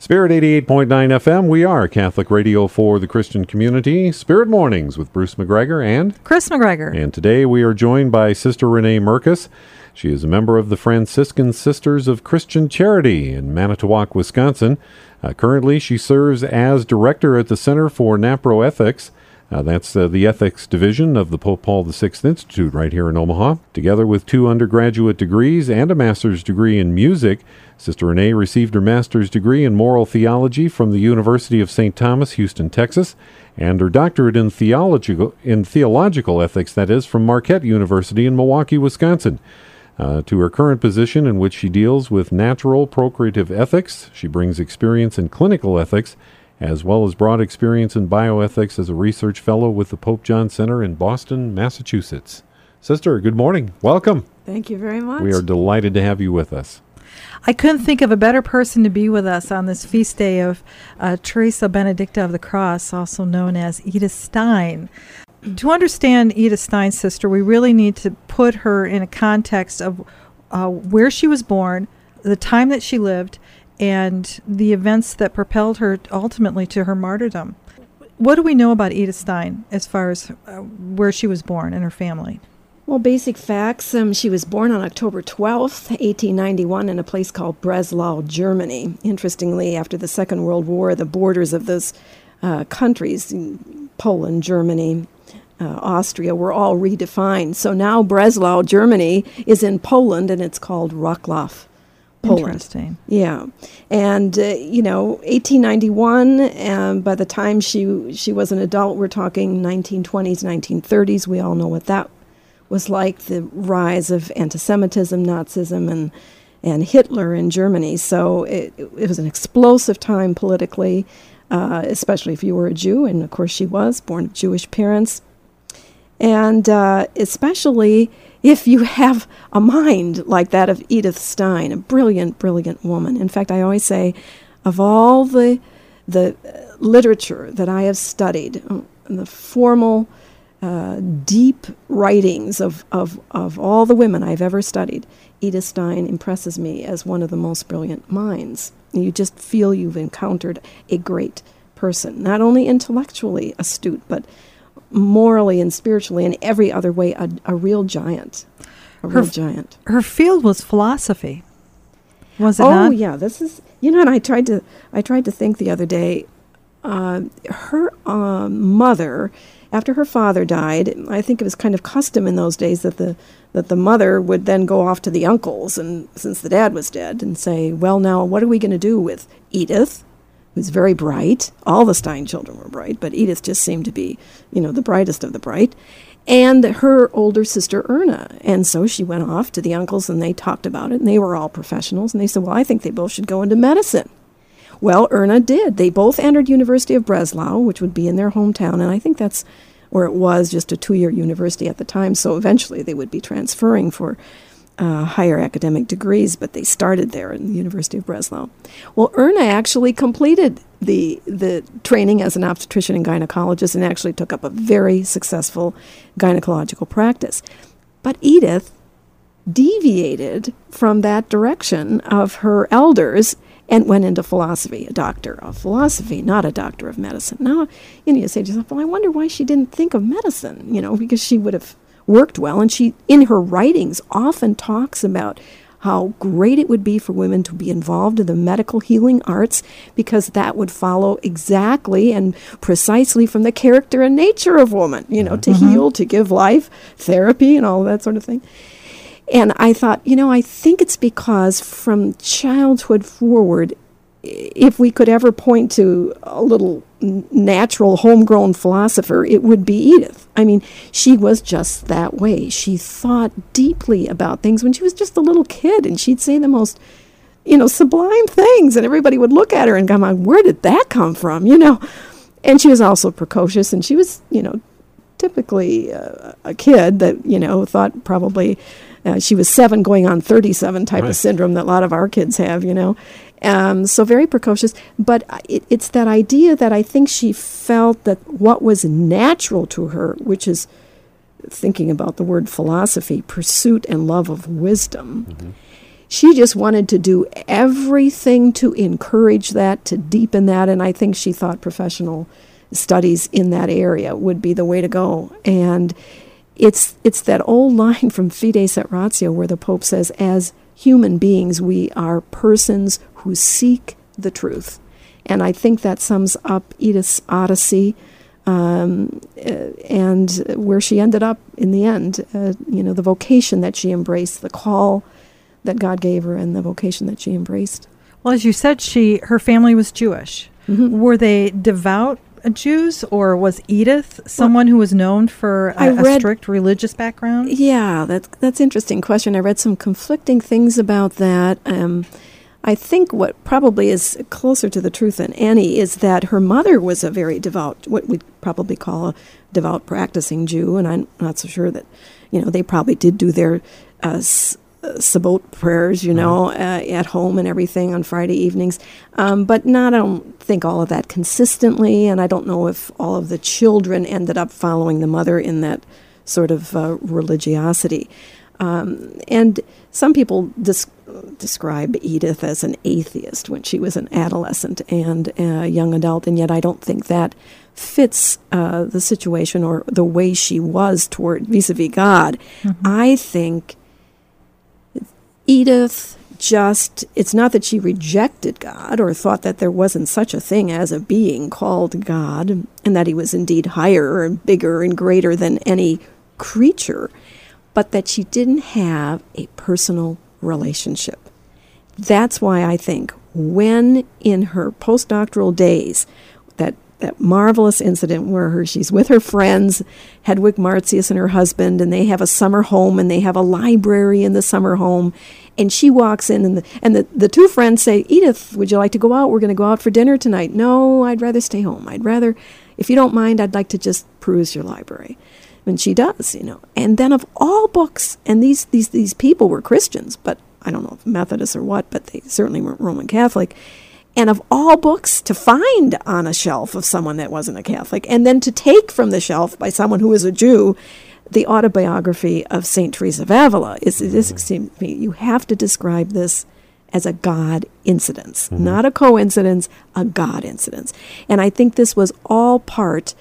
Spirit 88.9 FM, we are Catholic radio for the Christian community. Spirit Mornings with Bruce McGregor and Chris McGregor. And today we are joined by Sister Renee Mirkes. She is a member of the Franciscan Sisters of Christian Charity in Manitowoc, Wisconsin. Uh, currently, she serves as director at the Center for Naproethics. Uh, that's uh, the ethics division of the Pope Paul VI Institute right here in Omaha. Together with two undergraduate degrees and a master's degree in music, Sister Renee received her master's degree in moral theology from the University of St. Thomas, Houston, Texas, and her doctorate in theological in theological ethics, that is, from Marquette University in Milwaukee, Wisconsin. Uh, to her current position, in which she deals with natural procreative ethics, she brings experience in clinical ethics as well as broad experience in bioethics as a research fellow with the Pope John Center in Boston, Massachusetts. Sister, good morning. Welcome. Thank you very much. We are delighted to have you with us. I couldn't think of a better person to be with us on this feast day of uh, Teresa Benedicta of the Cross, also known as Edith Stein. To understand Edith Stein's sister, we really need to put her in a context of uh, where she was born, the time that she lived, and the events that propelled her ultimately to her martyrdom. What do we know about Edith Stein as far as uh, where she was born and her family? Well, basic facts. Um, she was born on October 12th, 1891, in a place called Breslau, Germany. Interestingly, after the Second World War, the borders of those uh, countries, Poland, Germany, uh, Austria, were all redefined. So now Breslau, Germany, is in Poland and it's called Wrocław. Poland. Interesting. Yeah, and uh, you know, 1891. And by the time she she was an adult, we're talking 1920s, 1930s. We all know what that was like: the rise of anti-Semitism, Nazism, and and Hitler in Germany. So it, it was an explosive time politically, uh, especially if you were a Jew, and of course she was born of Jewish parents, and uh, especially if you have a mind like that of Edith Stein, a brilliant, brilliant woman. In fact, I always say, of all the the literature that I have studied, uh, the formal, uh, deep writings of, of, of all the women I've ever studied, Edith Stein impresses me as one of the most brilliant minds. You just feel you've encountered a great person, not only intellectually astute, but morally and spiritually and every other way a, a real giant. A her, real giant. Her field was philosophy. Was it oh not? yeah, this is you know, and I tried to I tried to think the other day. Uh, her uh, mother, after her father died, I think it was kind of custom in those days that the that the mother would then go off to the uncles, and since the dad was dead, and say, "Well, now what are we going to do with Edith?" Who's very bright. All the Stein children were bright, but Edith just seemed to be, you know, the brightest of the bright. And her older sister Erna. And so she went off to the uncles and they talked about it, and they were all professionals. And they said, Well, I think they both should go into medicine. Well, Erna did. They both entered University of Breslau, which would be in their hometown, and I think that's where it was just a two-year university at the time. So eventually they would be transferring for uh, higher academic degrees, but they started there in the University of Breslau. Well, Erna actually completed the the training as an obstetrician and gynecologist, and actually took up a very successful gynecological practice. But Edith deviated from that direction of her elders and went into philosophy, a doctor of philosophy, not a doctor of medicine. Now, you know, you say to yourself, well, I wonder why she didn't think of medicine, you know, because she would have worked well. And she, in her writings, often talks about how great it would be for women to be involved in the medical healing arts because that would follow exactly and precisely from the character and nature of woman, you know, to Mm-hmm. heal, to give life, therapy, and all that sort of thing. And I thought, you know, I think it's because from childhood forward, if we could ever point to a little natural homegrown philosopher, it would be Edith. I mean, she was just that way. She thought deeply about things when she was just a little kid, and she'd say the most, you know, sublime things, and everybody would look at her and go, "My, where did that come from?" You know. And she was also precocious, and she was, you know, typically uh, a kid that you know thought probably uh, she was seven going on 37 type Right. of syndrome that a lot of our kids have you know um, so very precocious but it, it's that idea that i think she felt that what was natural to her which is thinking about the word philosophy pursuit and love of wisdom she just wanted to do everything to encourage that, to deepen that, and I think she thought professional studies in that area would be the way to go. And it's it's that old line from Fides et Ratio where the Pope says, as human beings, we are persons who seek the truth. And I think that sums up Edith's Odyssey um, uh, and where she ended up in the end. Uh, you know, the vocation that she embraced, the call that God gave her, and the vocation that she embraced. Well, as you said, she her family was Jewish. Mm-hmm. Were they devout Jews, or was Edith someone who was known for a, read- strict religious background? Yeah, that's that's interesting question. I read some conflicting things about that. Um, I think what probably is closer to the truth than any is that her mother was a very devout, what we'd probably call a devout practicing Jew, and I'm not so sure that, you know, they probably did do their uh, s- uh, Shabbat prayers, you know, uh, at home and everything on Friday evenings. Um, but not, I don't think all of that consistently, and I don't know if all of the children ended up following the mother in that sort of uh, religiosity. Um, and some people dis- describe Edith as an atheist when she was an adolescent and a young adult, and yet I don't think that fits uh, the situation or the way she was toward vis-a-vis God. I think Edith just, it's not that she rejected God or thought that there wasn't such a thing as a being called God and that he was indeed higher and bigger and greater than any creature, but that she didn't have a personal relationship. That's why I think when in her postdoctoral days, that that marvelous incident where her, she's with her friends, Hedwig Martius and her husband, and they have a summer home and they have a library in the summer home. And she walks in, and the, and the, the two friends say, Edith, would you like to go out? We're going to go out for dinner tonight. No, I'd rather stay home. I'd rather, if you don't mind, I'd like to just peruse your library. And she does, you know. And then of all books, and these, these, these people were Christians, but I don't know if Methodists or what, but they certainly weren't Roman Catholic and of all books to find on a shelf of someone that wasn't a Catholic, and then to take from the shelf by someone who is a Jew, the autobiography of Saint Teresa of Avila. Is this seems to me you have to describe this as a God incidence, mm-hmm. not a coincidence, a God incidence, and I think this was all part.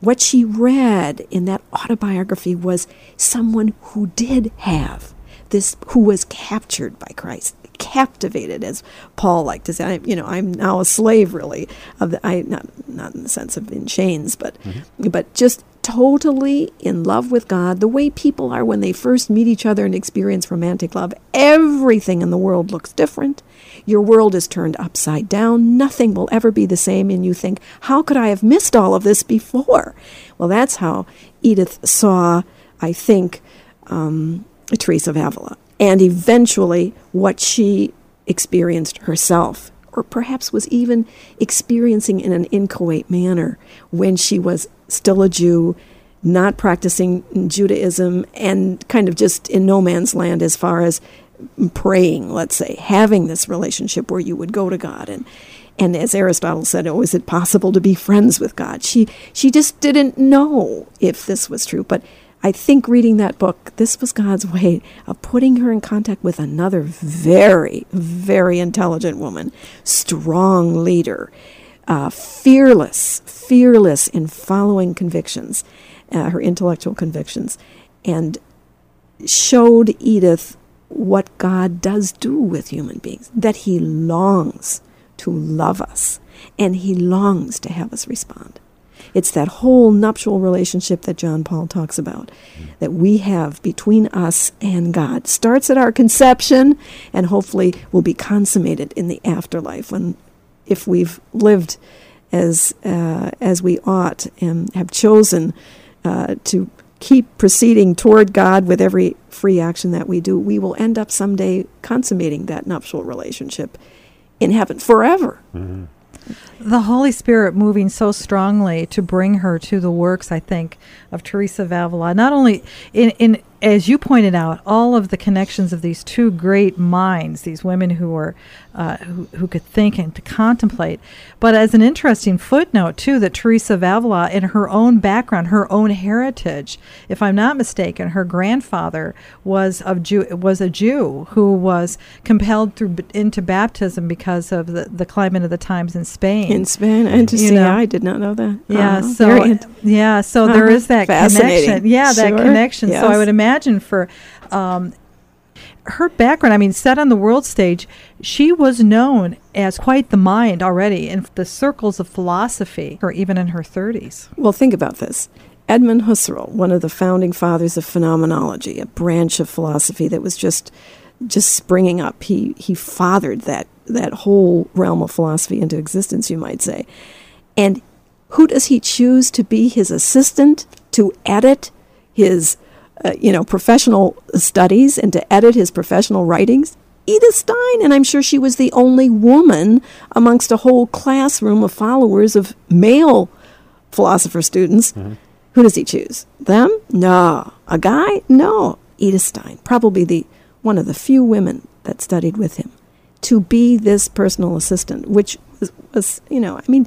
What she read in that autobiography was someone who did have this, who was captured by Christ, captivated, as Paul liked to say. I, you know, I'm now a slave, really. Of the, I not not in the sense of in chains, but but just totally in love with God, the way people are when they first meet each other and experience romantic love. Everything in the world looks different. Your world is turned upside down. Nothing will ever be the same, and you think, how could I have missed all of this before? Well, that's how Edith saw, I think, um, Teresa of Avila, and eventually what she experienced herself, or perhaps was even experiencing in an inchoate manner when she was still a Jew, not practicing Judaism, and kind of just in no man's land as far as praying, let's say, having this relationship where you would go to God and and as Aristotle said, oh, is it possible to be friends with God? She she just didn't know if this was true. But I think reading that book, this was God's way of putting her in contact with another very, very intelligent woman, strong leader, uh, fearless, fearless in following convictions, uh, her intellectual convictions, and showed Edith what God does do with human beings, that He longs to love us and He longs to have us respond. It's that whole nuptial relationship that John Paul talks about that we have between us and God. Starts at our conception and hopefully will be consummated in the afterlife when if we've lived as uh, as we ought and have chosen uh, to keep proceeding toward God with every free action that we do, we will end up someday consummating that nuptial relationship in heaven forever. The Holy Spirit moving so strongly to bring her to the works, I think, of Teresa of Avila. Not only in, in as you pointed out, all of the connections of these two great minds, these women who were uh, who, who could think and to contemplate. But as an interesting footnote, too, that Teresa of Avila, in her own background, her own heritage, if I'm not mistaken, her grandfather was of Jew was a Jew who was compelled through into baptism because of the, the climate of the times in Spain. In Spain, interesting. You know? I did not know that. Yeah, uh, so yeah, so uh-huh. there is that connection. Yeah, sure. that connection. Yes. So I would imagine for um, her background, I mean, set on the world stage, she was known as quite the mind already in the circles of philosophy, or even in her 30s. Well, think about this. Edmund Husserl, one of the founding fathers of phenomenology, a branch of philosophy that was just just springing up. He he fathered that that whole realm of philosophy into existence, you might say. And who does he choose to be his assistant to edit his uh, you know, professional studies and to edit his professional writings? Edith Stein, and I'm sure she was the only woman amongst a whole classroom of followers of male philosopher students. Mm-hmm. Who does he choose? Them? No. A guy? No. Edith Stein, probably the one of the few women that studied with him, to be this personal assistant, which was, was you know, I mean,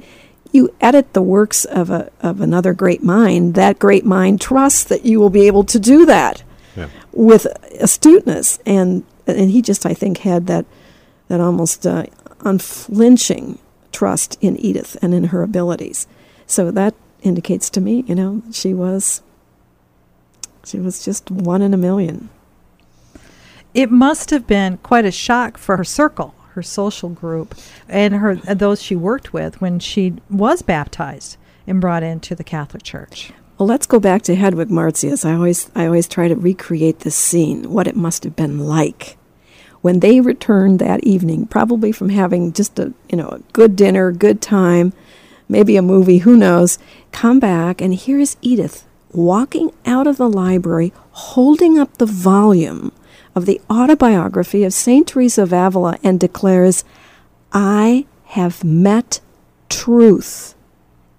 you edit the works of a of another great mind, that great mind trusts that you will be able to do that yeah. with astuteness, and and he just I think had that that almost uh, unflinching trust in Edith and in her abilities. So that indicates to me, you know, she was she was just one in a million. It must have been quite a shock for her circle her social group, and her those she worked with when she was baptized and brought into the Catholic Church. Well, let's go back to Hedwig Martius. I always I always try to recreate this scene, what it must have been like when they returned that evening, probably from having just a you know a good dinner, good time, maybe a movie, who knows. Come back and here is Edith walking out of the library, holding up the volume of the autobiography of St. Teresa of Avila and declares, I have met truth,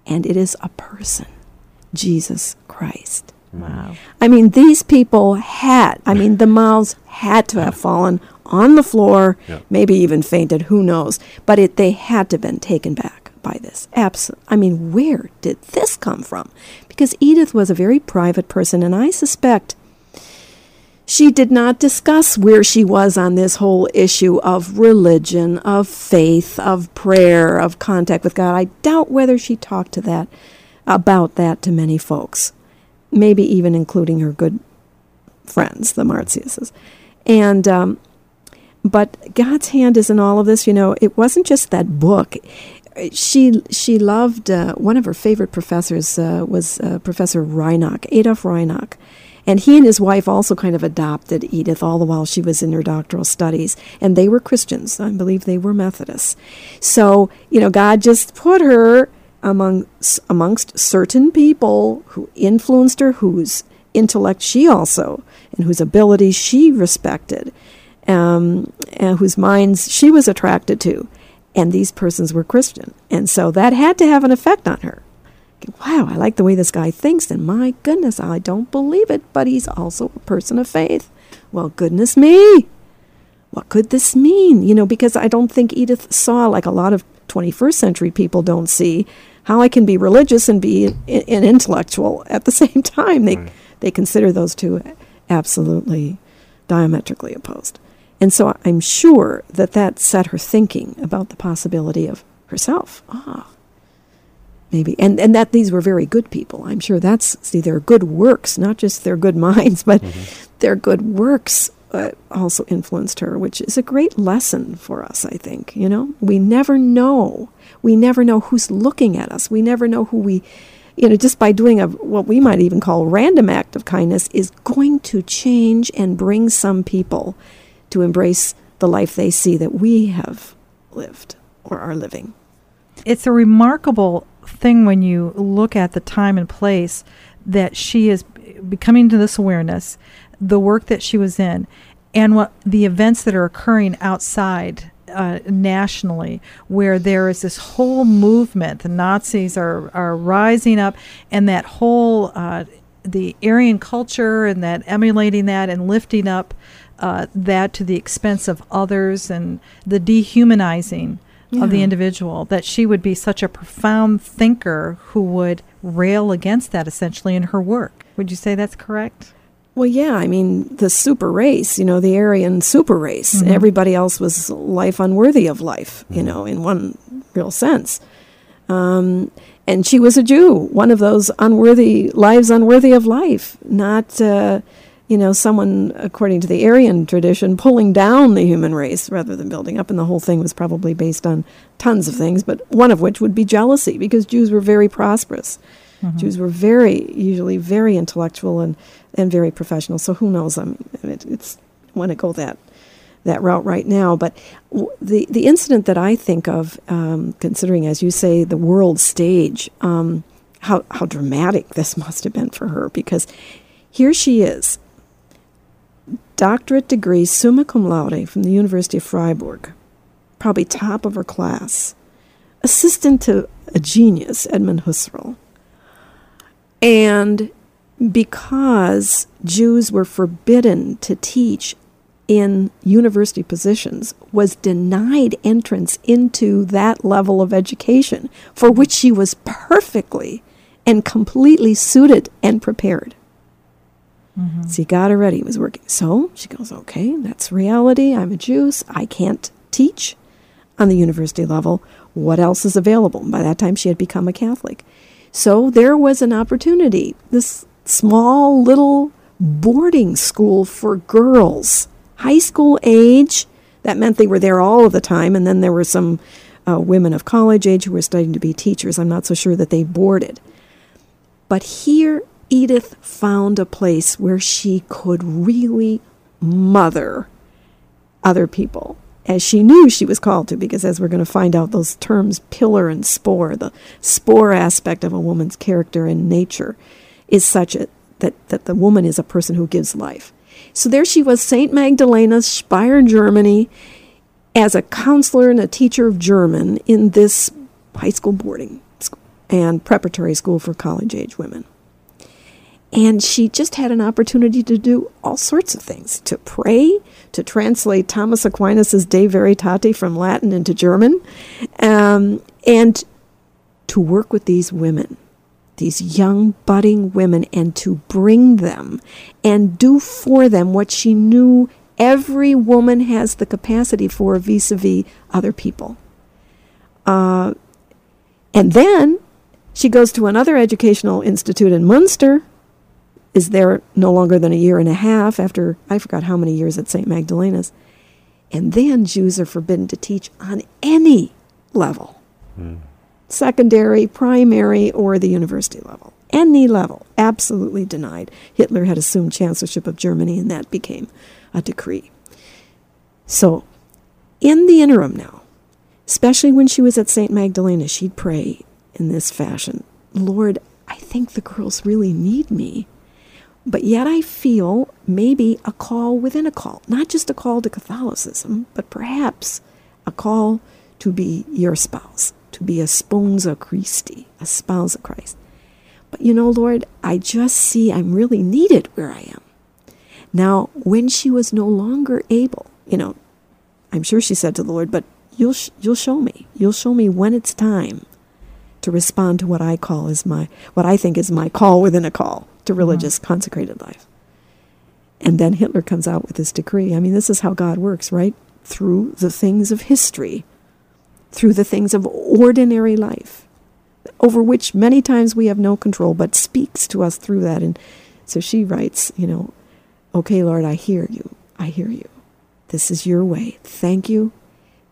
and it is a person, Jesus Christ. Wow. I mean, these people had, I mean, the mouths had to have fallen on the floor, yeah. maybe even fainted, who knows. But it, they had to have been taken back by this. Absolutely. I mean, where did this come from? Because Edith was a very private person, and I suspect she did not discuss where she was on this whole issue of religion, of faith, of prayer, of contact with God. I doubt whether she talked to that about that to many folks, maybe even including her good friends, the Martiuses. And um, but God's hand is in all of this. You know, it wasn't just that book. She she loved uh, one of her favorite professors uh, was uh, Professor Reinach, Adolf Reinach and he and his wife also kind of adopted Edith all the while she was in her doctoral studies. And they were Christians. I believe they were Methodists. So, you know, God just put her among amongst certain people who influenced her, whose intellect she also, and whose abilities she respected, um, and whose minds she was attracted to. And these persons were Christian. And so that had to have an effect on her wow, I like the way this guy thinks, and my goodness, I don't believe it, but he's also a person of faith. Well, goodness me, what could this mean? You know, because I don't think Edith saw, like a lot of 21st century people don't see, how I can be religious and be an, an intellectual at the same time. They, right. they consider those two absolutely diametrically opposed. And so I'm sure that that set her thinking about the possibility of herself. Ah, maybe. And and that these were very good people. I'm sure that's see their good works not just their good minds but mm-hmm. their good works uh, also influenced her which is a great lesson for us i think you know? We never know. We never know who's looking at us. We never know who we you know just by doing a what we might even call random act of kindness is going to change and bring some people to embrace the life they see that we have lived or are living it's a remarkable thing when you look at the time and place that she is becoming to this awareness, the work that she was in, and what the events that are occurring outside uh, nationally, where there is this whole movement. The Nazis are are rising up, and that whole uh, the Aryan culture and that emulating that and lifting up uh, that to the expense of others and the dehumanizing of the individual. That she would be such a profound thinker who would rail against that essentially in her work. Would you say that's correct? Well, yeah, I mean, the super race, you know, the Aryan super race. Mhm. Everybody else was life unworthy of life, you know, in one real sense. Um, and she was a Jew, one of those unworthy lives unworthy of life, not, uh, you know, someone, according to the Aryan tradition, pulling down the human race rather than building up. And the whole thing was probably based on tons of things, but one of which would be jealousy because Jews were very prosperous. Jews were very, usually very intellectual and, and very professional. So who knows? I mean, it, it's I want to go that that route right now. But w- the the incident that I think of, um, considering as you say the world stage, um, how how dramatic this must have been for her because here she is, doctorate degree, summa cum laude from the University of Freiburg, probably top of her class, assistant to a genius, Edmund Husserl. And because Jews were forbidden to teach in university positions, was denied entrance into that level of education for which she was perfectly and completely suited and prepared. So he got her ready. He was working. So she goes, okay, that's reality. I'm a Jew. so I can't teach on the university level. What else is available? By that time, she had become a Catholic. So there was an opportunity. This small little boarding school for girls, high school age. That meant they were there all of the time. And then there were some uh, women of college age who were studying to be teachers. I'm not so sure that they boarded. But here, Edith found a place where she could really mother other people as she knew she was called to, because as we're going to find out, those terms pillar and spore, the spore aspect of a woman's character and nature, is such a, that, that the woman is a person who gives life. So there she was, St. Magdalena, Speyer, Germany, as a counselor and a teacher of German in this high school boarding school and preparatory school for college age women. And she just had an opportunity to do all sorts of things to pray, to translate Thomas Aquinas' De Veritate from Latin into German, um, and to work with these women, these young, budding women, and to bring them and do for them what she knew every woman has the capacity for vis a vis other people. Uh, and then she goes to another educational institute in Munster, is there no longer than a year and a half after I forgot how many years at St. Magdalena's. And then Jews are forbidden to teach on any level hmm. secondary, primary, or the university level. Any level, absolutely denied. Hitler had assumed chancellorship of Germany, and that became a decree. So, in the interim now, especially when she was at St. Magdalena, she'd pray in this fashion Lord, I think the girls really need me. But yet I feel maybe a call within a call, not just a call to Catholicism, but perhaps a call to be your spouse, to be a sponsa Christi, a spouse of Christ. But you know, Lord, I just see I'm really needed where I am. Now, when she was no longer able, you know, I'm sure she said to the Lord, but you'll, sh- you'll show me. You'll show me when it's time to respond to what I call is my, what I think is my call within a call to mm-hmm. religious consecrated life. And then Hitler comes out with this decree. I mean, this is how God works, right? Through the things of history, through the things of ordinary life, over which many times we have no control, but speaks to us through that. And so she writes, you know, okay, Lord, I hear you. I hear you. This is your way. Thank you.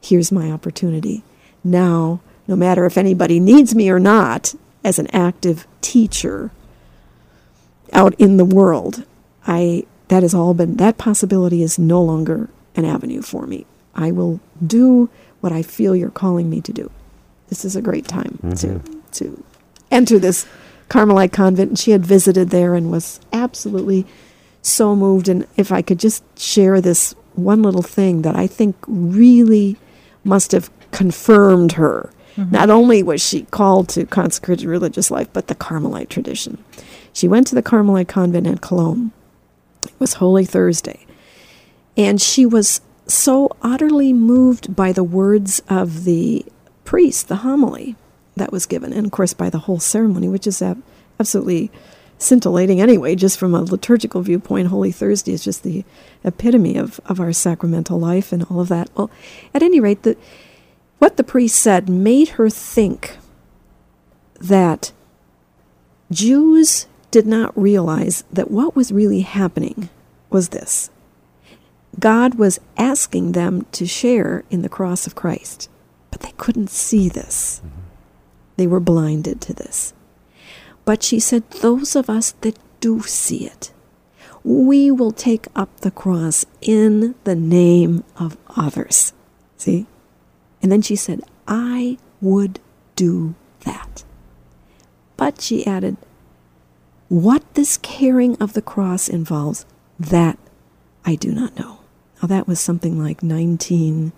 Here's my opportunity. Now, no matter if anybody needs me or not, as an active teacher out in the world, I that has all been that possibility is no longer an avenue for me. I will do what I feel you're calling me to do. This is a great time mm-hmm. to to enter this Carmelite convent, and she had visited there and was absolutely so moved. And if I could just share this one little thing that I think really must have confirmed her Mm-hmm. Not only was she called to consecrated religious life, but the Carmelite tradition. She went to the Carmelite convent in Cologne. It was Holy Thursday. And she was so utterly moved by the words of the priest, the homily that was given, and of course by the whole ceremony, which is absolutely scintillating anyway, just from a liturgical viewpoint. Holy Thursday is just the epitome of, of our sacramental life and all of that. Well, at any rate, the, what the priest said made her think that Jews did not realize that what was really happening was this God was asking them to share in the cross of Christ, but they couldn't see this. Mm-hmm. They were blinded to this. But she said, Those of us that do see it, we will take up the cross in the name of others. See? And then she said, I would do that. But she added, What this carrying of the cross involves, that I do not know. Now, that was something like 19,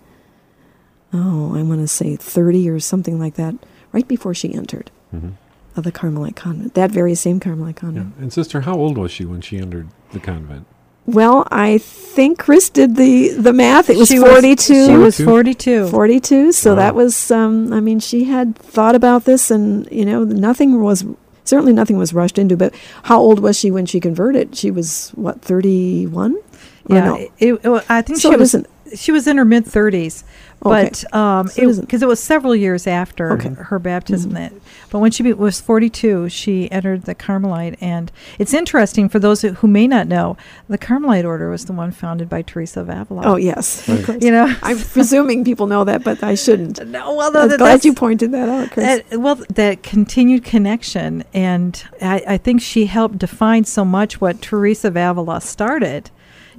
oh, I want to say 30 or something like that, right before she entered Mhm. of the Carmelite convent, that very same Carmelite Yeah. convent. And sister, how old was she when she entered the convent? Well, I think Chris did the, the math. It was She 42. she was 42? 42. 42. So Wow. that was, um, I mean, she had thought about this and, you know, nothing was, certainly nothing was rushed into. But how old was she when she converted? She was, what, 31? Yeah, no? it, it- I think So she it was isn't- she was in her mid 30s, Okay. but um, So it isn't- because it, was several years after Okay. her baptism. Mhm. That, but when she be, was 42, she entered the Carmelite, and it's interesting for those who, who may not know, the Carmelite order was the one founded by Teresa of Avila. Oh, yes. Right. You know. I'm presuming people know that, but I shouldn't. no, well, I'm that- glad that's- you pointed that out, Chris. that- well, that continued connection, and I, I think she helped define so much what Teresa of Avila started.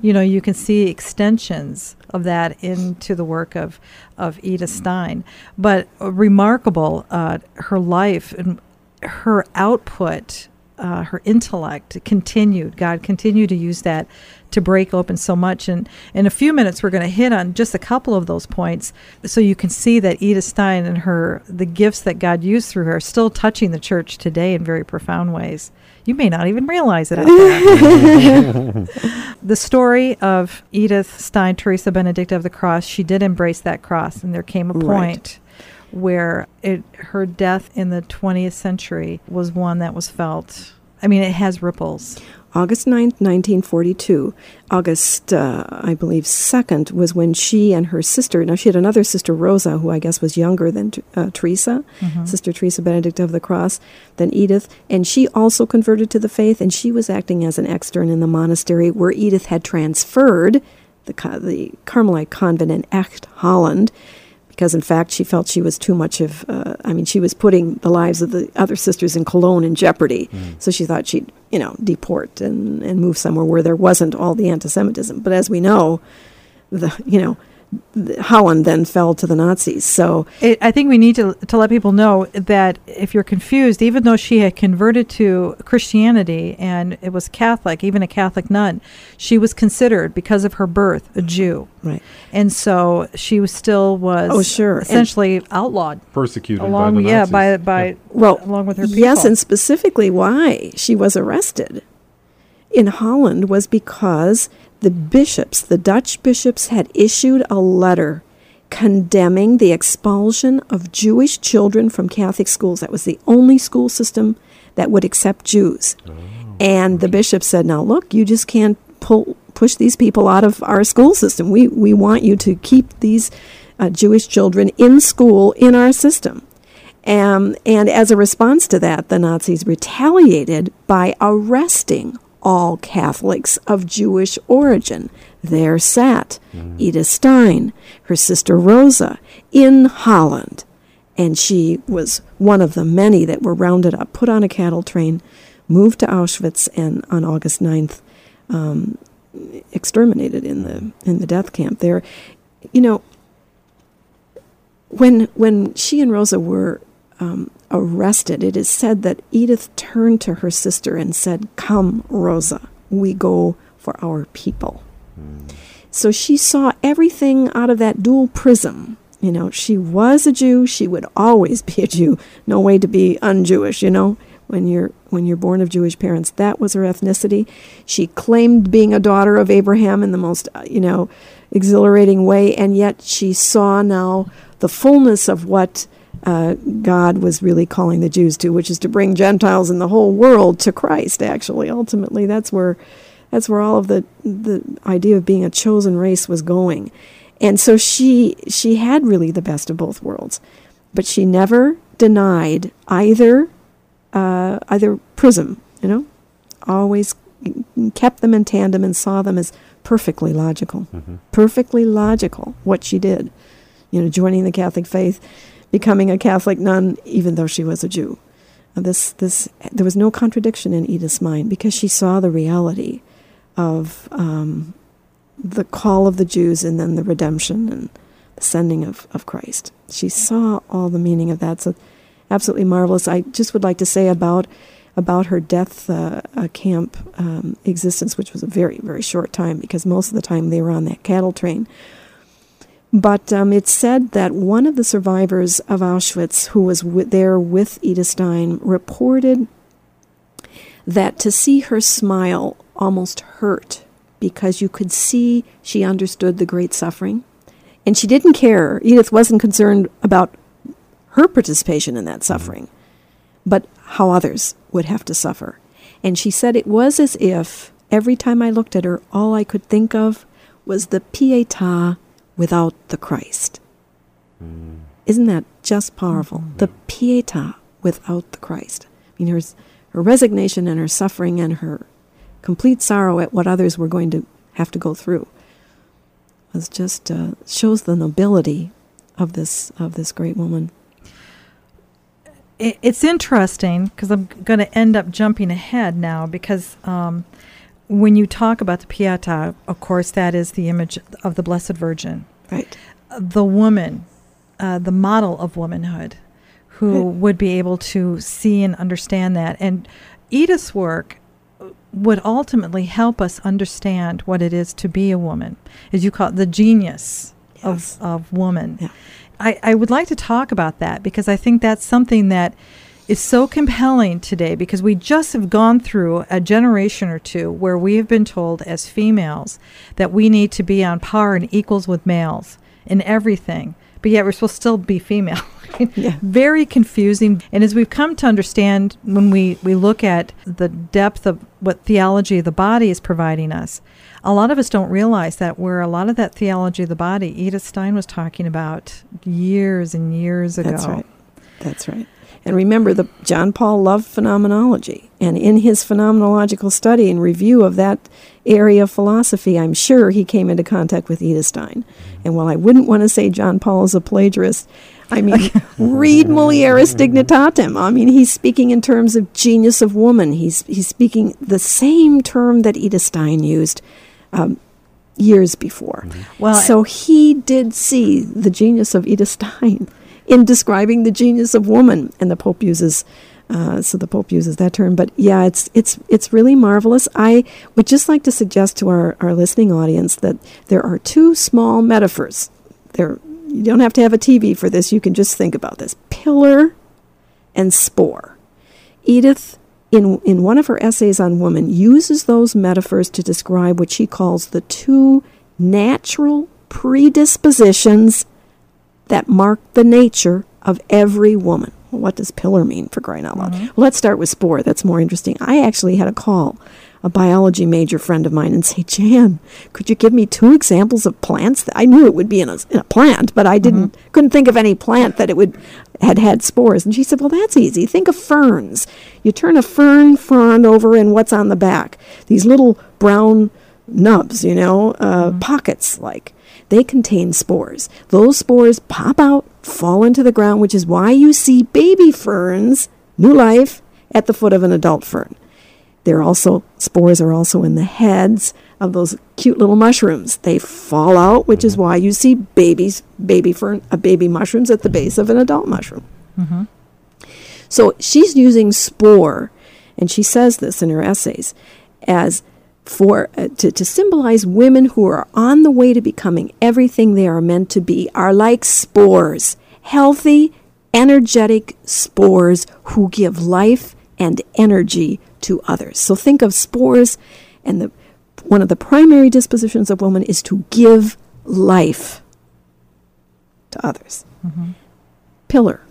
You know, you can see extensions of that into the work of of Edith Stein. But uh, remarkable, uh, her life and her output, uh, her intellect continued. God continued to use that to break open so much. And in a few minutes, we're going to hit on just a couple of those points, so you can see that Edith Stein and her the gifts that God used through her are still touching the church today in very profound ways. You may not even realize it. The story of Edith Stein, Teresa Benedicta of the Cross, she did embrace that cross, and there came a Right. point where it her death in the 20th century was one that was felt. I mean, it has ripples. August 9th, 1942. August, uh, I believe, 2nd was when she and her sister, now she had another sister, Rosa, who I guess was younger than uh, Teresa, Sister Teresa Benedict of the Cross, than Edith, and she also converted to the faith, and she was acting as an extern in the monastery where Edith had transferred the, the Carmelite convent in Echt, Holland, because in fact she felt she was too much of uh, i mean she was putting the lives of the other sisters in cologne in jeopardy. So she thought she'd you know deport and, and move somewhere where there wasn't all the anti-semitism. But as we know the you know holland then fell to the nazis so It, I think we need to to let people know that if you're confused, even though she had converted to Christianity and it was Catholic, even a Catholic nun, she was considered because of her birth a Jew, right and so she was still was Oh, sure. And- essentially outlawed Persecuted along by the yeah Nazis. by by well along with her people. yes and specifically why she was arrested in holland was because the bishops the dutch bishops had issued a letter condemning the expulsion of jewish children from catholic schools. That was the only school system that would accept jews. And the bishop said now look you just can't pull push these people out of our school system. We we want you to keep these uh, jewish children in school in our system. Um, and as a response to that, the Nazis retaliated by arresting all Catholics of Jewish origin. There sat Edith Stein, her sister Rosa, in Holland. And she was one of the many that were rounded up, put on a cattle train, moved to Auschwitz, and on August 9th, um, exterminated in the, in the death camp there. You know, when when she and Rosa were um, arrested, it is said that Edith turned to her sister and said, "Come, Rosa, we go for our people." So she saw everything out of that dual prism You know, she was a Jew. She would always be a Jew. No way to be un-Jewish. You know, when you're when you're born of Jewish parents, that was her ethnicity. She claimed being a daughter of Abraham in the most uh, you know exhilarating way, and yet she saw now the fullness of what uh, God was really calling the Jews to, which is to bring Gentiles in the whole world to Christ. Actually, ultimately, that's where that's where all of the the idea of being a chosen race was going. And so she she had really the best of both worlds, but she never denied either uh, either prism. You know, always kept them in tandem and saw them as perfectly logical, mm-hmm. perfectly logical. What she did, you know, joining the Catholic faith, becoming a Catholic nun, even though she was a Jew. this this there was no contradiction in Edith's mind because she saw the reality of um, the call of the Jews and then the redemption and the sending of, of Christ. She saw all the meaning of that. So absolutely marvelous. I just would like to say about about her death uh, uh, camp um, existence, which was a very very short time because most of the time they were on that cattle train. But um, it's said that one of the survivors of Auschwitz, who was w- there with Edith Stein, reported that to see her smile almost hurt because you could see she understood the great suffering. And she didn't care. Edith wasn't concerned about her participation in that suffering, but how others would have to suffer. And she said it was as if every time I looked at her, all I could think of was the pietà without the Christ. Mm. Isn't that just powerful? Mm-hmm. The pietà without the Christ. I mean, her, her resignation and her suffering and her complete sorrow at what others were going to have to go through. It just uh, shows the nobility of this of this great woman. It's interesting because I'm going to end up jumping ahead now because um, when you talk about the Pietà, of course, that is the image of the Blessed Virgin, right? The woman, uh, the model of womanhood, who right. would be able to see and understand that. And Edith's work would ultimately help us understand what it is to be a woman, as you call it, the genius yes. of, of woman. Yeah. I, I would like to talk about that because I think that's something that is so compelling today because we just have gone through a generation or two where we have been told as females that we need to be on par and equals with males in everything, but yet we're supposed to still be female. yeah. very confusing. And as we've come to understand when we, we look at the depth of what theology of the body is providing us, a lot of us don't realize that where a lot of that theology of the body, Edith Stein was talking about years and years ago. That's right. That's right. And remember, the John Paul loved phenomenology, and in his phenomenological study and review of that area of philosophy, I'm sure he came into contact with Edith Stein. And while I wouldn't want to say John Paul is a plagiarist, I mean, read Mulieris Dignitatem. I mean, he's speaking in terms of genius of woman. He's he's speaking the same term that Edith Stein used um, years before. Mm-hmm. Well, so he did see the genius of Edith Stein in describing the genius of woman, and the Pope uses. Uh, so the Pope uses that term, but yeah, it's it's it's really marvelous. I would just like to suggest to our, our listening audience that there are two small metaphors. There you don't have to have a TV for this. You can just think about this pillar and spore. Edith, in, in one of her essays on woman, uses those metaphors to describe what she calls the two natural predispositions that mark the nature of every woman. Well, what does pillar mean for crying out loud? Mm-hmm. Well, let's start with spore. That's more interesting. I actually had a call a biology major friend of mine and say, Jan, could you give me two examples of plants? That I knew it would be in a, in a plant, but I didn't mm-hmm. couldn't think of any plant that it would had had spores. And she said, well, that's easy. Think of ferns. You turn a fern frond over, and what's on the back? These little brown nubs, you know, uh, mm-hmm. pockets like. They contain spores. Those spores pop out, fall into the ground, which is why you see baby ferns, new life, at the foot of an adult fern. They're also spores are also in the heads of those cute little mushrooms. They fall out, which is mm-hmm. why you see babies, baby fern, uh, baby mushrooms at the base of an adult mushroom. Mm-hmm. So she's using spore, and she says this in her essays, as for uh, to, to symbolize women who are on the way to becoming everything they are meant to be are like spores, healthy, energetic spores who give life and energy to others. So think of spores and the one of the primary dispositions of woman is to give life to others. Mm-hmm. Pillar.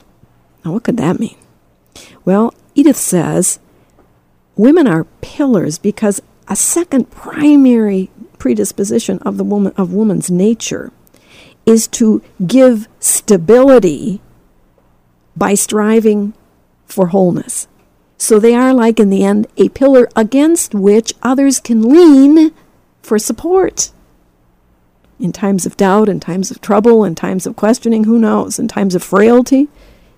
Now, what could that mean? Well, Edith says women are pillars because a second primary predisposition of the woman of woman's nature is to give stability by striving for wholeness. So they are like in the end a pillar against which others can lean for support. In times of doubt, in times of trouble, in times of questioning, who knows, in times of frailty,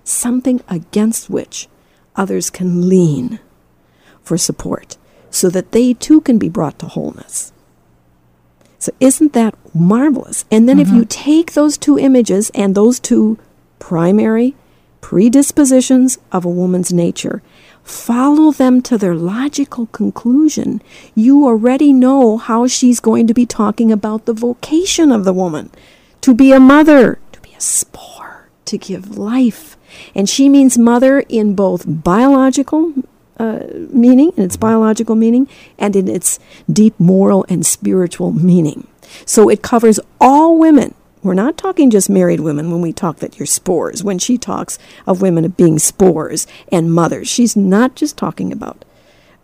something against which others can lean for support so that they too can be brought to wholeness. So, isn't that marvelous? And then, mm-hmm. if you take those two images and those two primary predispositions of a woman's nature, follow them to their logical conclusion, you already know how she's going to be talking about the vocation of the woman to be a mother, to be a spore, to give life. And she means mother in both biological uh, meaning, in its biological meaning, and in its deep moral and spiritual meaning. So it covers all women. We're not talking just married women when we talk that you're spores. When she talks of women being spores and mothers, she's not just talking about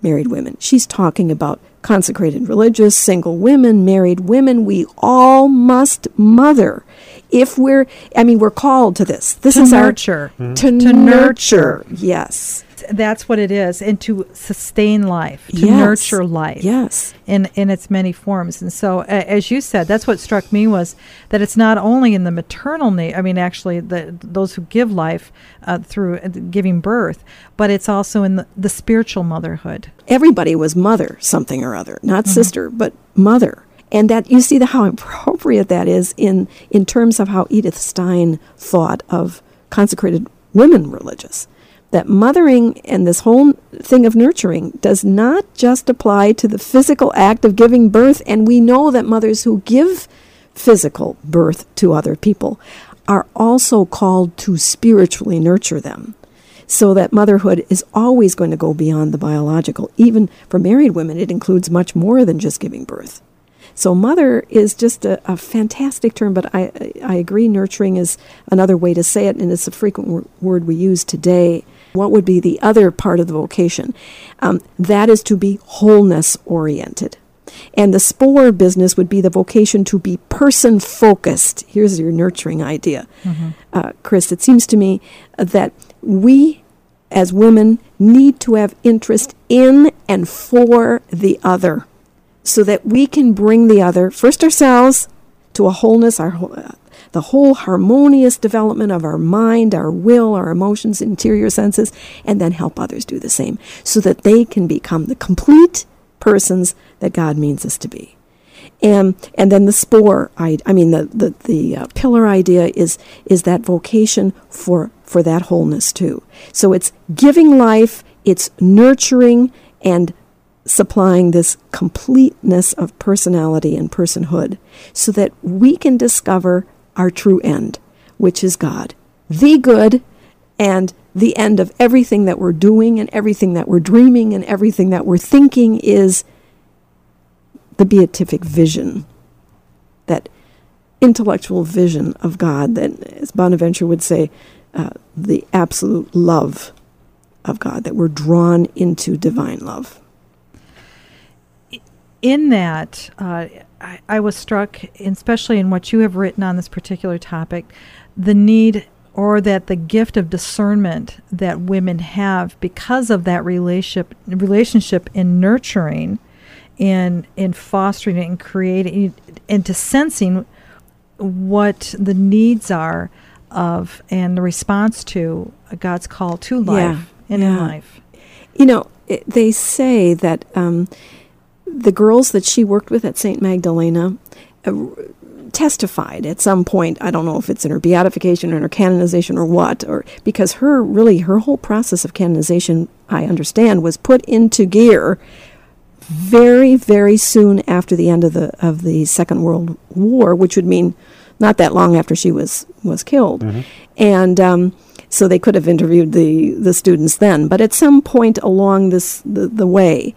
married women. She's talking about consecrated religious, single women, married women. We all must mother. If we're, I mean, we're called to this. This to is nurture. our to, to nurture. nurture. Yes that's what it is, and to sustain life, to yes. nurture life, yes, in in its many forms. And so, uh, as you said, that's what struck me was that it's not only in the maternal need. I mean, actually, the those who give life uh, through uh, giving birth, but it's also in the, the spiritual motherhood. Everybody was mother something or other, not mm-hmm. sister, but mother and that you see the, how appropriate that is in in terms of how Edith Stein thought of consecrated women religious that mothering and this whole thing of nurturing does not just apply to the physical act of giving birth. And we know that mothers who give physical birth to other people are also called to spiritually nurture them. So that motherhood is always going to go beyond the biological. Even for married women, it includes much more than just giving birth. So mother is just a, a, fantastic term, but I, I agree nurturing is another way to say it, and it's a frequent word we use today. What would be the other part of the vocation? Um, that is to be wholeness oriented. And the spore business would be the vocation to be person focused. Here's your nurturing idea, mm-hmm. uh, Chris. It seems to me that we as women need to have interest in and for the other so that we can bring the other, first ourselves, to a wholeness, our the whole harmonious development of our mind, our will, our emotions, interior senses, and then help others do the same so that they can become the complete persons that God means us to be. And and then the spore, I, I mean the the, the uh, pillar idea is is that vocation for for that wholeness too. So it's giving life, it's nurturing and supplying this completeness of personality and personhood so that we can discover our true end, which is God, the good and the end of everything that we're doing and everything that we're dreaming and everything that we're thinking is the beatific vision, that intellectual vision of God, that, as Bonaventure would say, uh, the absolute love of God, that we're drawn into divine love. In that, uh, I, I was struck, especially in what you have written on this particular topic, the need or that the gift of discernment that women have because of that relationship relationship in nurturing in in fostering and creating into sensing what the needs are of and the response to God's call to life yeah, and yeah. in life. You know, it, they say that um, the girls that she worked with at St. Magdalena uh, testified at some point. I don't know if it's in her beatification or in her canonization or what, or because her really her whole process of canonization, I understand, was put into gear very, very soon after the end of the of the Second World War, which would mean not that long after she was was killed, and um, so they could have interviewed the the students then. But at some point along this the, the way,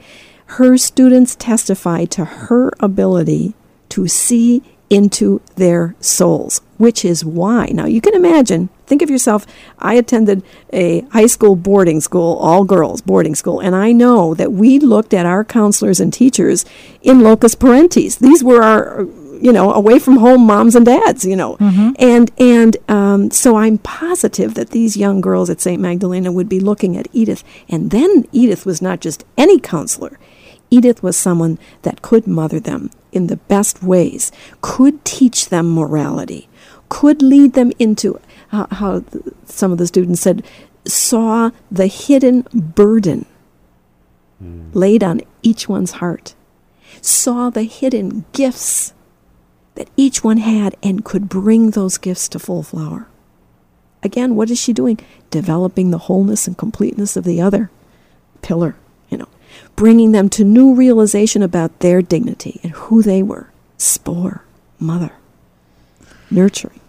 her students testified to her ability to see into their souls, which is why. Now, you can imagine, think of yourself. I attended a high school boarding school, all girls boarding school, and I know that we looked at our counselors and teachers in locus parentis. These were our you know, away from home moms and dads, you know. And and um, so I'm positive that these young girls at St. Magdalena would be looking at Edith. And then Edith was not just any counselor. Edith was someone that could mother them in the best ways, could teach them morality, could lead them into how, some of the students said, saw the hidden burden hmm. laid on each one's heart, saw the hidden gifts that each one had and could bring those gifts to full flower. Again, what is she doing? Developing the wholeness and completeness of the other pillar, bringing them to new realization about their dignity and who they were. Spore, mother, nurturing.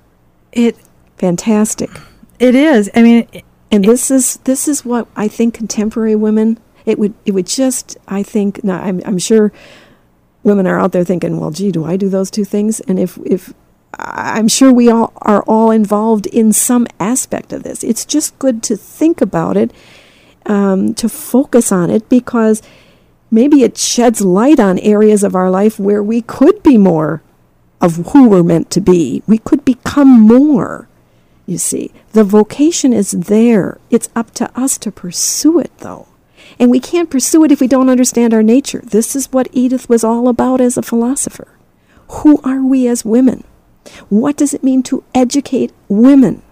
It Fantastic. it is. I mean, it- And this is this is what I think contemporary women it would it would just I think now I'm I'm sure women are out there thinking, well, gee, do I do those two things? And if if I'm sure we all are all involved in some aspect of this. It's just good to think about it, um, to focus on it because maybe it sheds light on areas of our life where we could be more of who we're meant to be. We could become more. You see, the vocation is there. It's up to us to pursue it, though. And we can't pursue it if we don't understand our nature. This is what Edith was all about as a philosopher. Who are we as women? What does it mean to educate women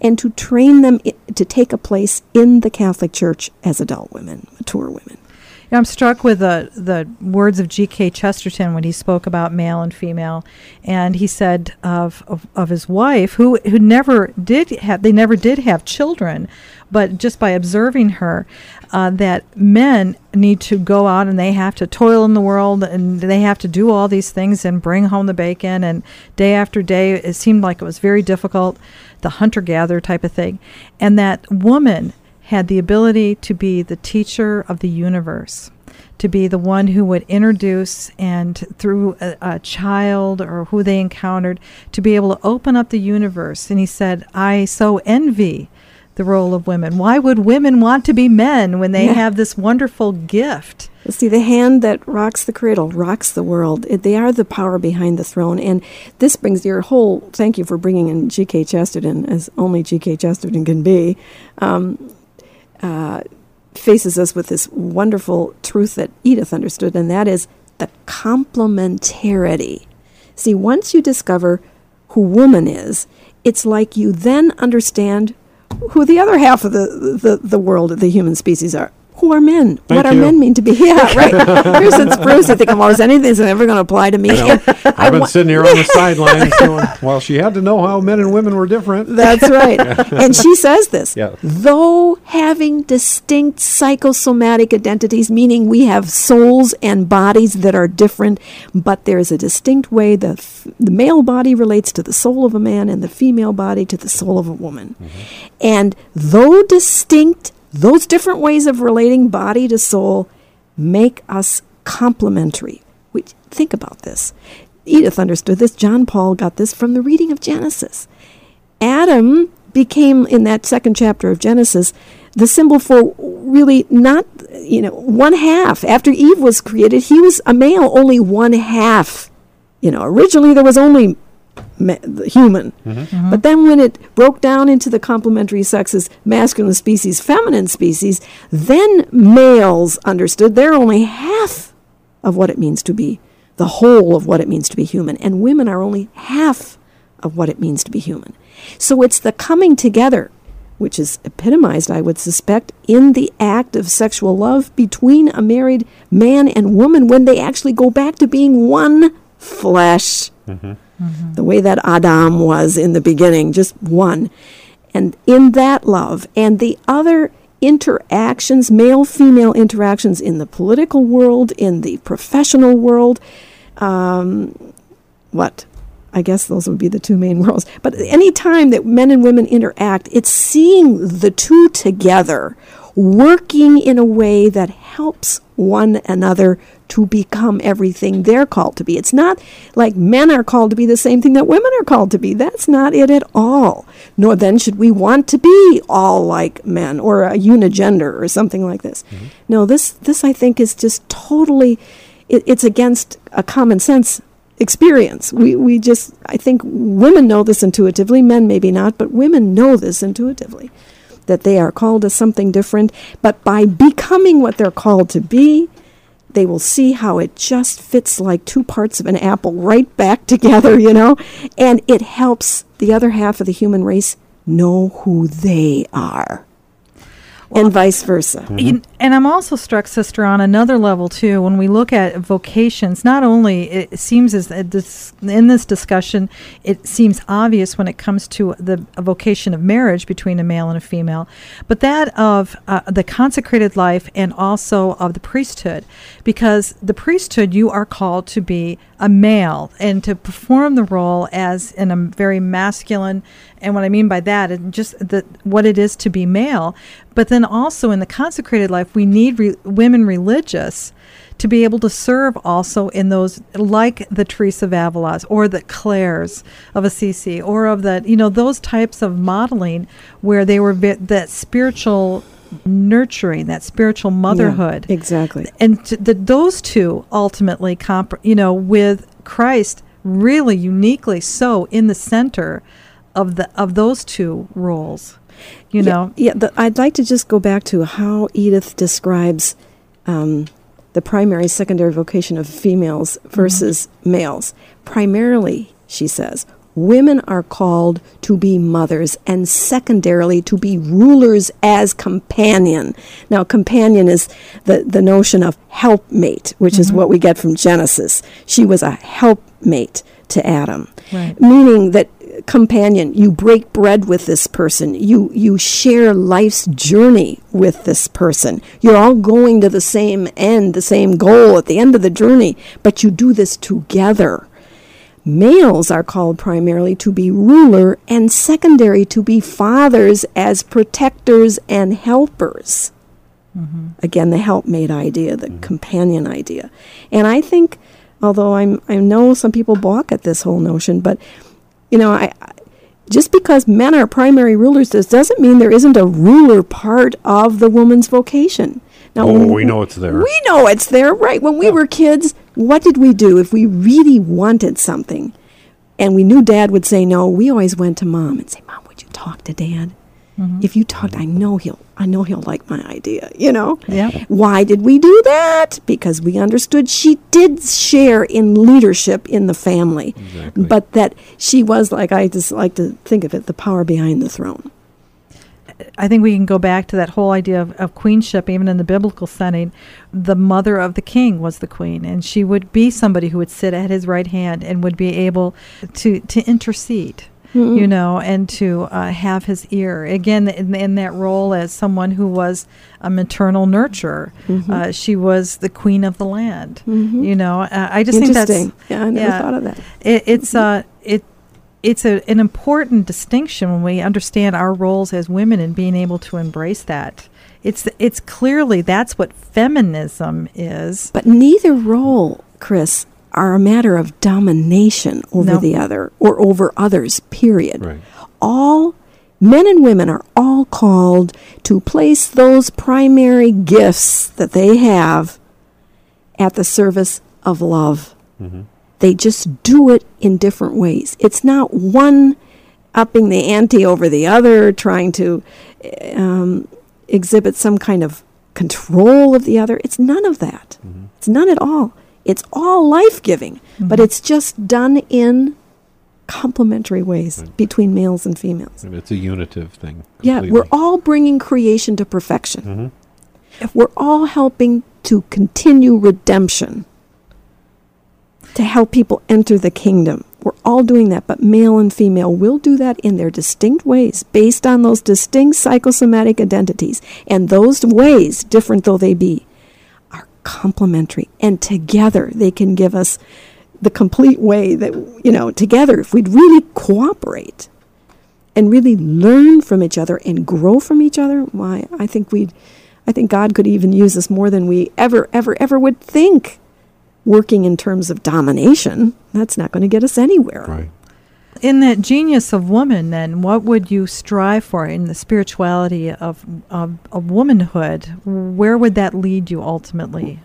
and to train them to take a place in the Catholic Church as adult women, mature women? Yeah, I'm struck with the the words of G.K. Chesterton when he spoke about male and female, and he said of, of of his wife who who never did have they never did have children, but just by observing her, uh, that men need to go out and they have to toil in the world and they have to do all these things and bring home the bacon and day after day it seemed like it was very difficult, the hunter gatherer type of thing, and that woman had the ability to be the teacher of the universe, to be the one who would introduce and through a, a child or who they encountered, to be able to open up the universe. And he said, I so envy the role of women. Why would women want to be men when they Yeah. have this wonderful gift? See, the hand that rocks the cradle rocks the world. It, they are the power behind the throne. And this brings your whole thank you for bringing in G.K. Chesterton, as only G.K. Chesterton can be, um, uh, faces us with this wonderful truth that Edith understood, and that is the complementarity. See, once you discover who woman is, it's like you then understand who the other half of the, the, the world, the human species are. Who are men? Thank what are men mean to be? Yeah, right. Here's since Bruce, I think, well, is anything that's ever going to apply to me? I've been sitting here on the sidelines going, well, she had to know how men and women were different. That's right. and she says this. Yeah. Though having distinct psychosomatic identities, meaning we have souls and bodies that are different, but there is a distinct way the, f- the male body relates to the soul of a man and the female body to the soul of a woman. Mm-hmm. And though distinct, those different ways of relating body to soul make us complementary. We, think about this. Edith understood this. John Paul got this from the reading of Genesis. Adam became in that second chapter of Genesis the symbol for really not you know one half after Eve was created he was a male only one half you know originally there was only ma- human. Mm-hmm. Mm-hmm. But then when it broke down into the complementary sexes masculine species feminine species then males understood they're only half of what it means to be the whole of what it means to be human. And women are only half of what it means to be human. So it's the coming together which is epitomized i would suspect in the act of sexual love between a married man and woman when they actually go back to being one flesh mm-hmm. The way that Adam was in the beginning, just one. And in that love, and the other interactions, male female interactions in the political world, in the professional world. Um, what? I guess those would be the two main worlds. But any time that men and women interact, it's seeing the two together, working in a way that helps one another to become everything they're called to be. It's not like men are called to be the same thing that women are called to be. That's not it at all. Nor then should we want to be all like men or a unigender or something like this. Mm-hmm. No, this this I think is just totally it, it's against a common sense experience. We we just I think women know this intuitively, men maybe not, but women know this intuitively that they are called to something different, but by becoming what they're called to be, they will see how it just fits like two parts of an apple right back together, you know? And it helps the other half of the human race know who they are and vice versa. Mm-hmm. And I'm also struck, sister, on another level too. When we look at vocations, not only it seems as this, in this discussion, it seems obvious when it comes to the vocation of marriage between a male and a female, but that of uh, the consecrated life and also of the priesthood, because the priesthood you are called to be a male and to perform the role as in a very masculine and what I mean by that is just the, what it is to be male. But then also in the consecrated life, we need re- women religious to be able to serve also in those like the Teresa of Avila's or the Clares of Assisi or of the you know those types of modeling where they were that spiritual nurturing that spiritual motherhood yeah, exactly and t- the, those two ultimately comp- you know with Christ really uniquely so in the center of the of those two roles. You yeah, know. Yeah, the, I'd like to just go back to how Edith describes um, the primary secondary vocation of females versus mm-hmm. males. Primarily, she says, women are called to be mothers and secondarily to be rulers as companion. Now, companion is the, the notion of helpmate, which mm-hmm. is what we get from Genesis. She was a helpmate to Adam, right. meaning that companion. You break bread with this person. You you share life's journey with this person. You're all going to the same end, the same goal at the end of the journey, but you do this together. Males are called primarily to be ruler and secondary to be fathers as protectors and helpers. Mm-hmm. Again, the helpmate idea, the mm-hmm. companion idea. And I think, although I'm, I know some people balk at this whole notion, but you know, I, I just because men are primary rulers, this doesn't mean there isn't a ruler part of the woman's vocation. Now, oh, we know it's there. We know it's there, right? When we yeah. were kids, what did we do if we really wanted something, and we knew Dad would say no? We always went to Mom and say, "Mom, would you talk to Dad?" Mm-hmm. If you talked, I know he'll I know he'll like my idea, you know? Yeah. Why did we do that? Because we understood she did share in leadership in the family. Exactly. But that she was like I just like to think of it, the power behind the throne. I think we can go back to that whole idea of, of, queenship, even in the biblical setting. The mother of the king was the queen, and she would be somebody who would sit at his right hand and would be able to, to intercede mm-hmm. you know, and to uh, have his ear. Again, in, in, that role as someone who was a maternal nurturer, mm-hmm. uh, she was the queen of the land. Mm-hmm. You know, uh, I just think that's yeah, I never yeah, thought of that. It, it's mm-hmm. uh, it it's a, an important distinction when we understand our roles as women and being able to embrace that. It's it's clearly that's what feminism is. But neither role, Chris, are a matter of domination over the other or over others, period. Right. All men and women are all called to place those primary gifts that they have at the service of love. Mm-hmm. They just do it in different ways. It's not one upping the ante over the other, trying to um, exhibit some kind of control of the other. It's none of that. Mm-hmm. It's none at all. It's all life giving, mm-hmm. but it's just done in complementary ways right. between males and females. And it's a unitive thing. Completely. Yeah, we're all bringing creation to perfection. Mm-hmm. We're all helping to continue redemption, to help people enter the kingdom. We're all doing that, but male and female will do that in their distinct ways based on those distinct psychosomatic identities. And those ways, different though they be, are complementary. And together they can give us the complete way that, you know, together, if we'd really cooperate and really learn from each other and grow from each other, why, I think we'd, I think God could even use us more than we ever, ever, ever would think working in terms of domination, that's not going to get us anywhere. Right. In that genius of woman, then, what would you strive for in the spirituality of, of, of womanhood? Where would that lead you ultimately?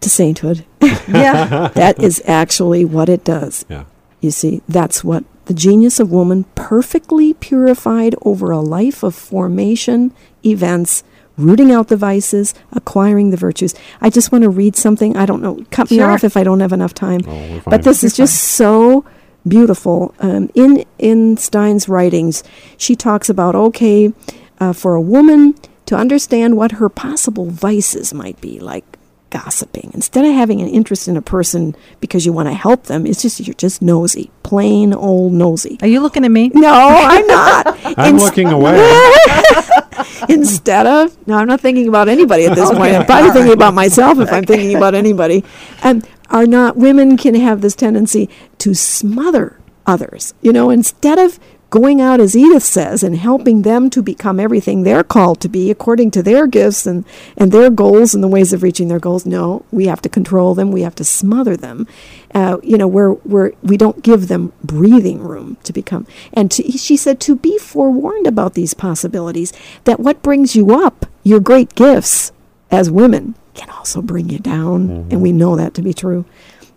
To sainthood. yeah. that is actually what it does. Yeah. You see, that's what the genius of woman, perfectly purified over a life of formation, events, rooting out the vices, acquiring the virtues. I just want to read something. I don't know. Cut me off if I don't have enough time. Oh. But this is You're just so beautiful. Um, in in Stein's writings, she talks about okay, uh, for a woman to understand what her possible vices might be, like gossiping. Instead of having an interest in a person because you want to help them, it's just you're just nosy, plain old nosy. Are you looking at me? No, I'm not. I'm Ins- looking away. instead of no i'm not thinking about anybody at this point i'm probably thinking about myself if i'm thinking about anybody and are not women can have this tendency to smother others you know instead of going out as edith says and helping them to become everything they're called to be according to their gifts and, and their goals and the ways of reaching their goals. No we have to control them. We have to smother them. Uh, you know where where we don't give them breathing room to become. And to, she said to be forewarned about these possibilities that what brings you up your great gifts as women can also bring you down and we know that to be true.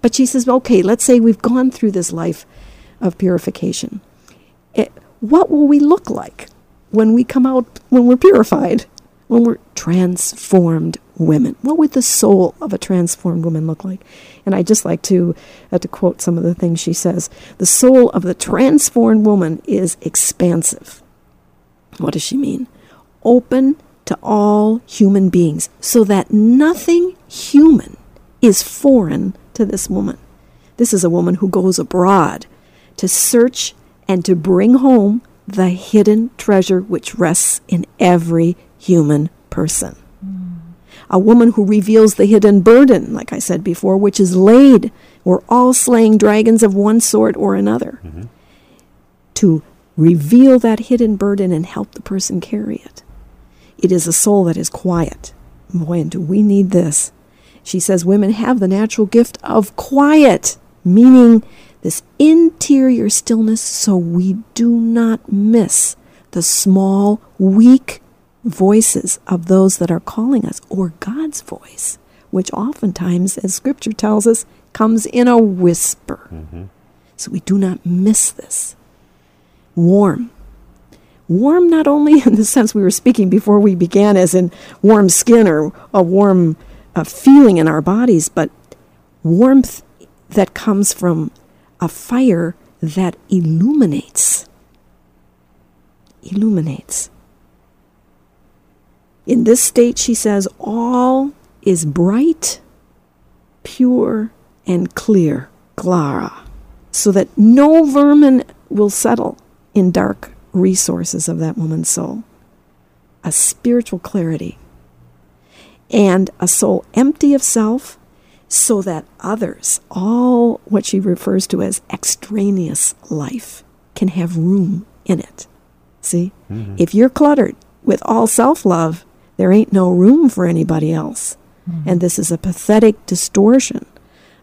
But she says okay let's say we've gone through this life of purification. It, what will we look like when we come out when we're purified when we're transformed women? What would the soul of a transformed woman look like? And i just like to uh, to quote some of the things she says. The soul of the transformed woman is expansive. What does she mean? Open to all human beings so that nothing human is foreign to this woman this is a woman who goes abroad to search and to bring home the hidden treasure which rests in every human person. A woman who reveals the hidden burden, like I said before, which is laid. We're all slaying dragons of one sort or another. Mm-hmm. To reveal that hidden burden and help the person carry it. It is a soul that is quiet. Boy, do we need this. She says women have the natural gift of quiet, meaning this interior stillness so we do not miss the small, weak voices of those that are calling us, or God's voice, which oftentimes, as scripture tells us, comes in a whisper. Mm-hmm. So we do not miss this. Warm. Warm not only in the sense we were speaking before we began, as in warm skin or a warm uh, feeling in our bodies, but warmth that comes from a fire that illuminates. Illuminates. In this state, she says, all is bright, pure, and clear, Clara, so that no vermin will settle in dark resources of that woman's soul. A spiritual clarity and a soul empty of self so that others, all what she refers to as extraneous life, can have room in it. See? Mm-hmm. If you're cluttered with all self love, there ain't no room for anybody else. Mm-hmm. And this is a pathetic distortion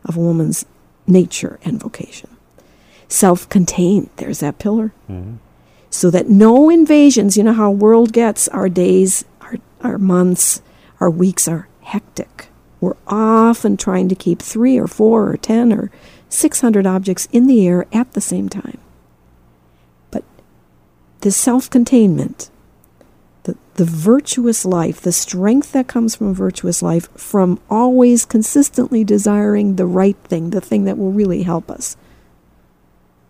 of a woman's nature and vocation. Self contained, there's that pillar. Mm-hmm. So that no invasions, you know how world gets, our days, our, our months, our weeks are hectic. We're often trying to keep three or four or ten or six hundred objects in the air at the same time. But the self containment, the, the virtuous life, the strength that comes from virtuous life, from always consistently desiring the right thing, the thing that will really help us,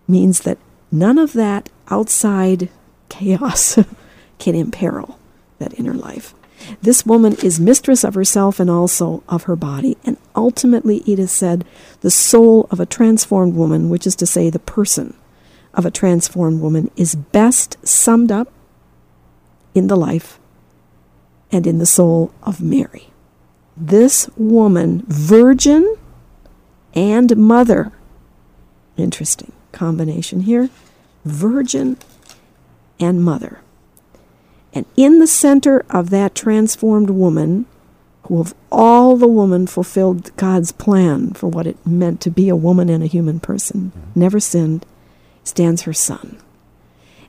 means that none of that outside chaos can imperil that inner life. This woman is mistress of herself and also of her body. And ultimately, Edith said, the soul of a transformed woman, which is to say, the person of a transformed woman, is best summed up in the life and in the soul of Mary. This woman, virgin and mother, interesting combination here, virgin and mother. And in the center of that transformed woman, who of all the woman fulfilled God's plan for what it meant to be a woman and a human person, mm-hmm. never sinned, stands her son.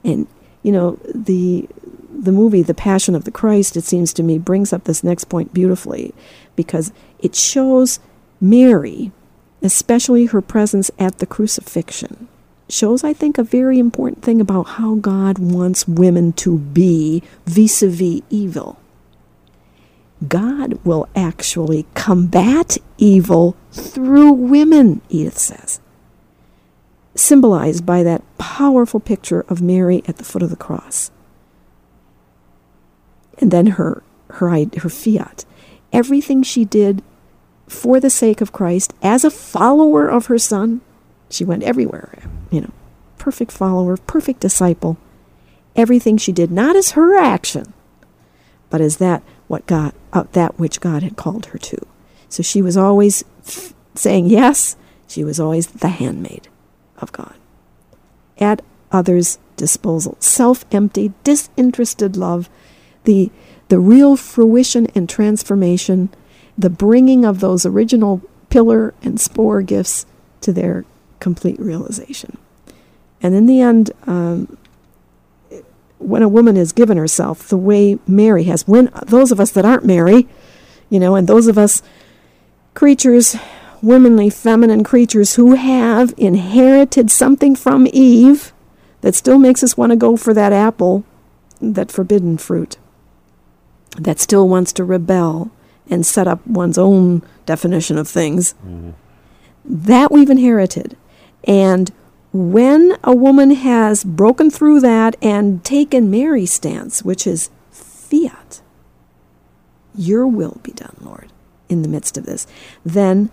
And you know, the the movie The Passion of the Christ, it seems to me, brings up this next point beautifully because it shows Mary, especially her presence at the crucifixion, shows, I think, a very important thing about how God wants women to be vis a vis evil. God will actually combat evil through women, Edith says, symbolized by that powerful picture of Mary at the foot of the cross. And then her, her, her fiat. Everything she did for the sake of Christ as a follower of her son she went everywhere, you know, perfect follower, perfect disciple. Everything she did, not as her action, but as that what God, uh, that which God had called her to. So she was always f- saying yes. She was always the handmaid of God, at others' disposal, self-empty, disinterested love, the the real fruition and transformation, the bringing of those original pillar and spore gifts to their complete realization. And in the end, um, when a woman has given herself the way Mary has, when those of us that aren't Mary, you know, and those of us creatures, womanly, feminine creatures who have inherited something from Eve that still makes us want to go for that apple, that forbidden fruit, that still wants to rebel and set up one's own definition of things. Mm-hmm. That we've inherited. And when a woman has broken through that and taken Mary's stance, which is fiat, your will be done, Lord, in the midst of this, then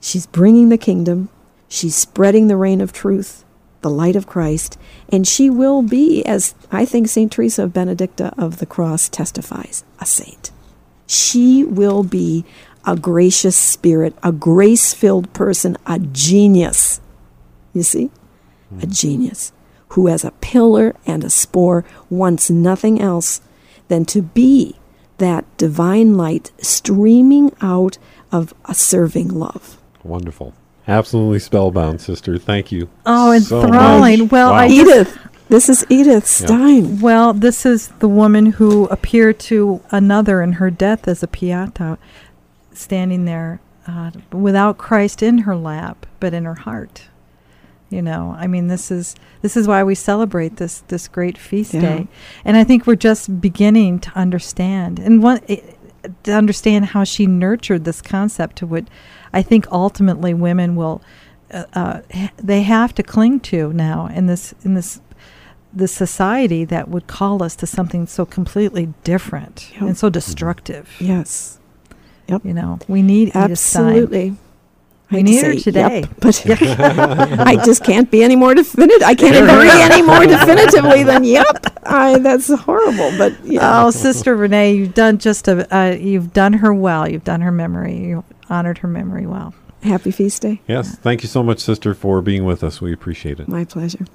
she's bringing the kingdom, she's spreading the reign of truth, the light of Christ, and she will be, as I think St. Teresa of Benedicta of the Cross testifies, a saint. She will be a gracious spirit, a grace filled person, a genius. You see? Mm. A genius who, as a pillar and a spore, wants nothing else than to be that divine light streaming out of a serving love. Wonderful. Absolutely spellbound, sister. Thank you. Oh, enthralling. So well, wow. I Edith. This is Edith Stein. Well, this is the woman who appeared to another in her death as a pieta standing there uh, without Christ in her lap, but in her heart. You know, I mean, this is this is why we celebrate this this great feast yeah. day, and I think we're just beginning to understand and one, it, to understand how she nurtured this concept to what I think ultimately women will uh, uh, they have to cling to now in this in this this society that would call us to something so completely different yep. and so destructive. Yes. Yep. You know, we need absolutely. We need her today, yep, but I just can't be any more definitive. I can't agree any more definitively than "yep." I, that's horrible, but yeah. Oh, Sister Renee, you've done just a uh, you've done her well. You've done her memory. You honored her memory well. Happy feast day. Yes, thank you so much, Sister, for being with us. We appreciate it. My pleasure.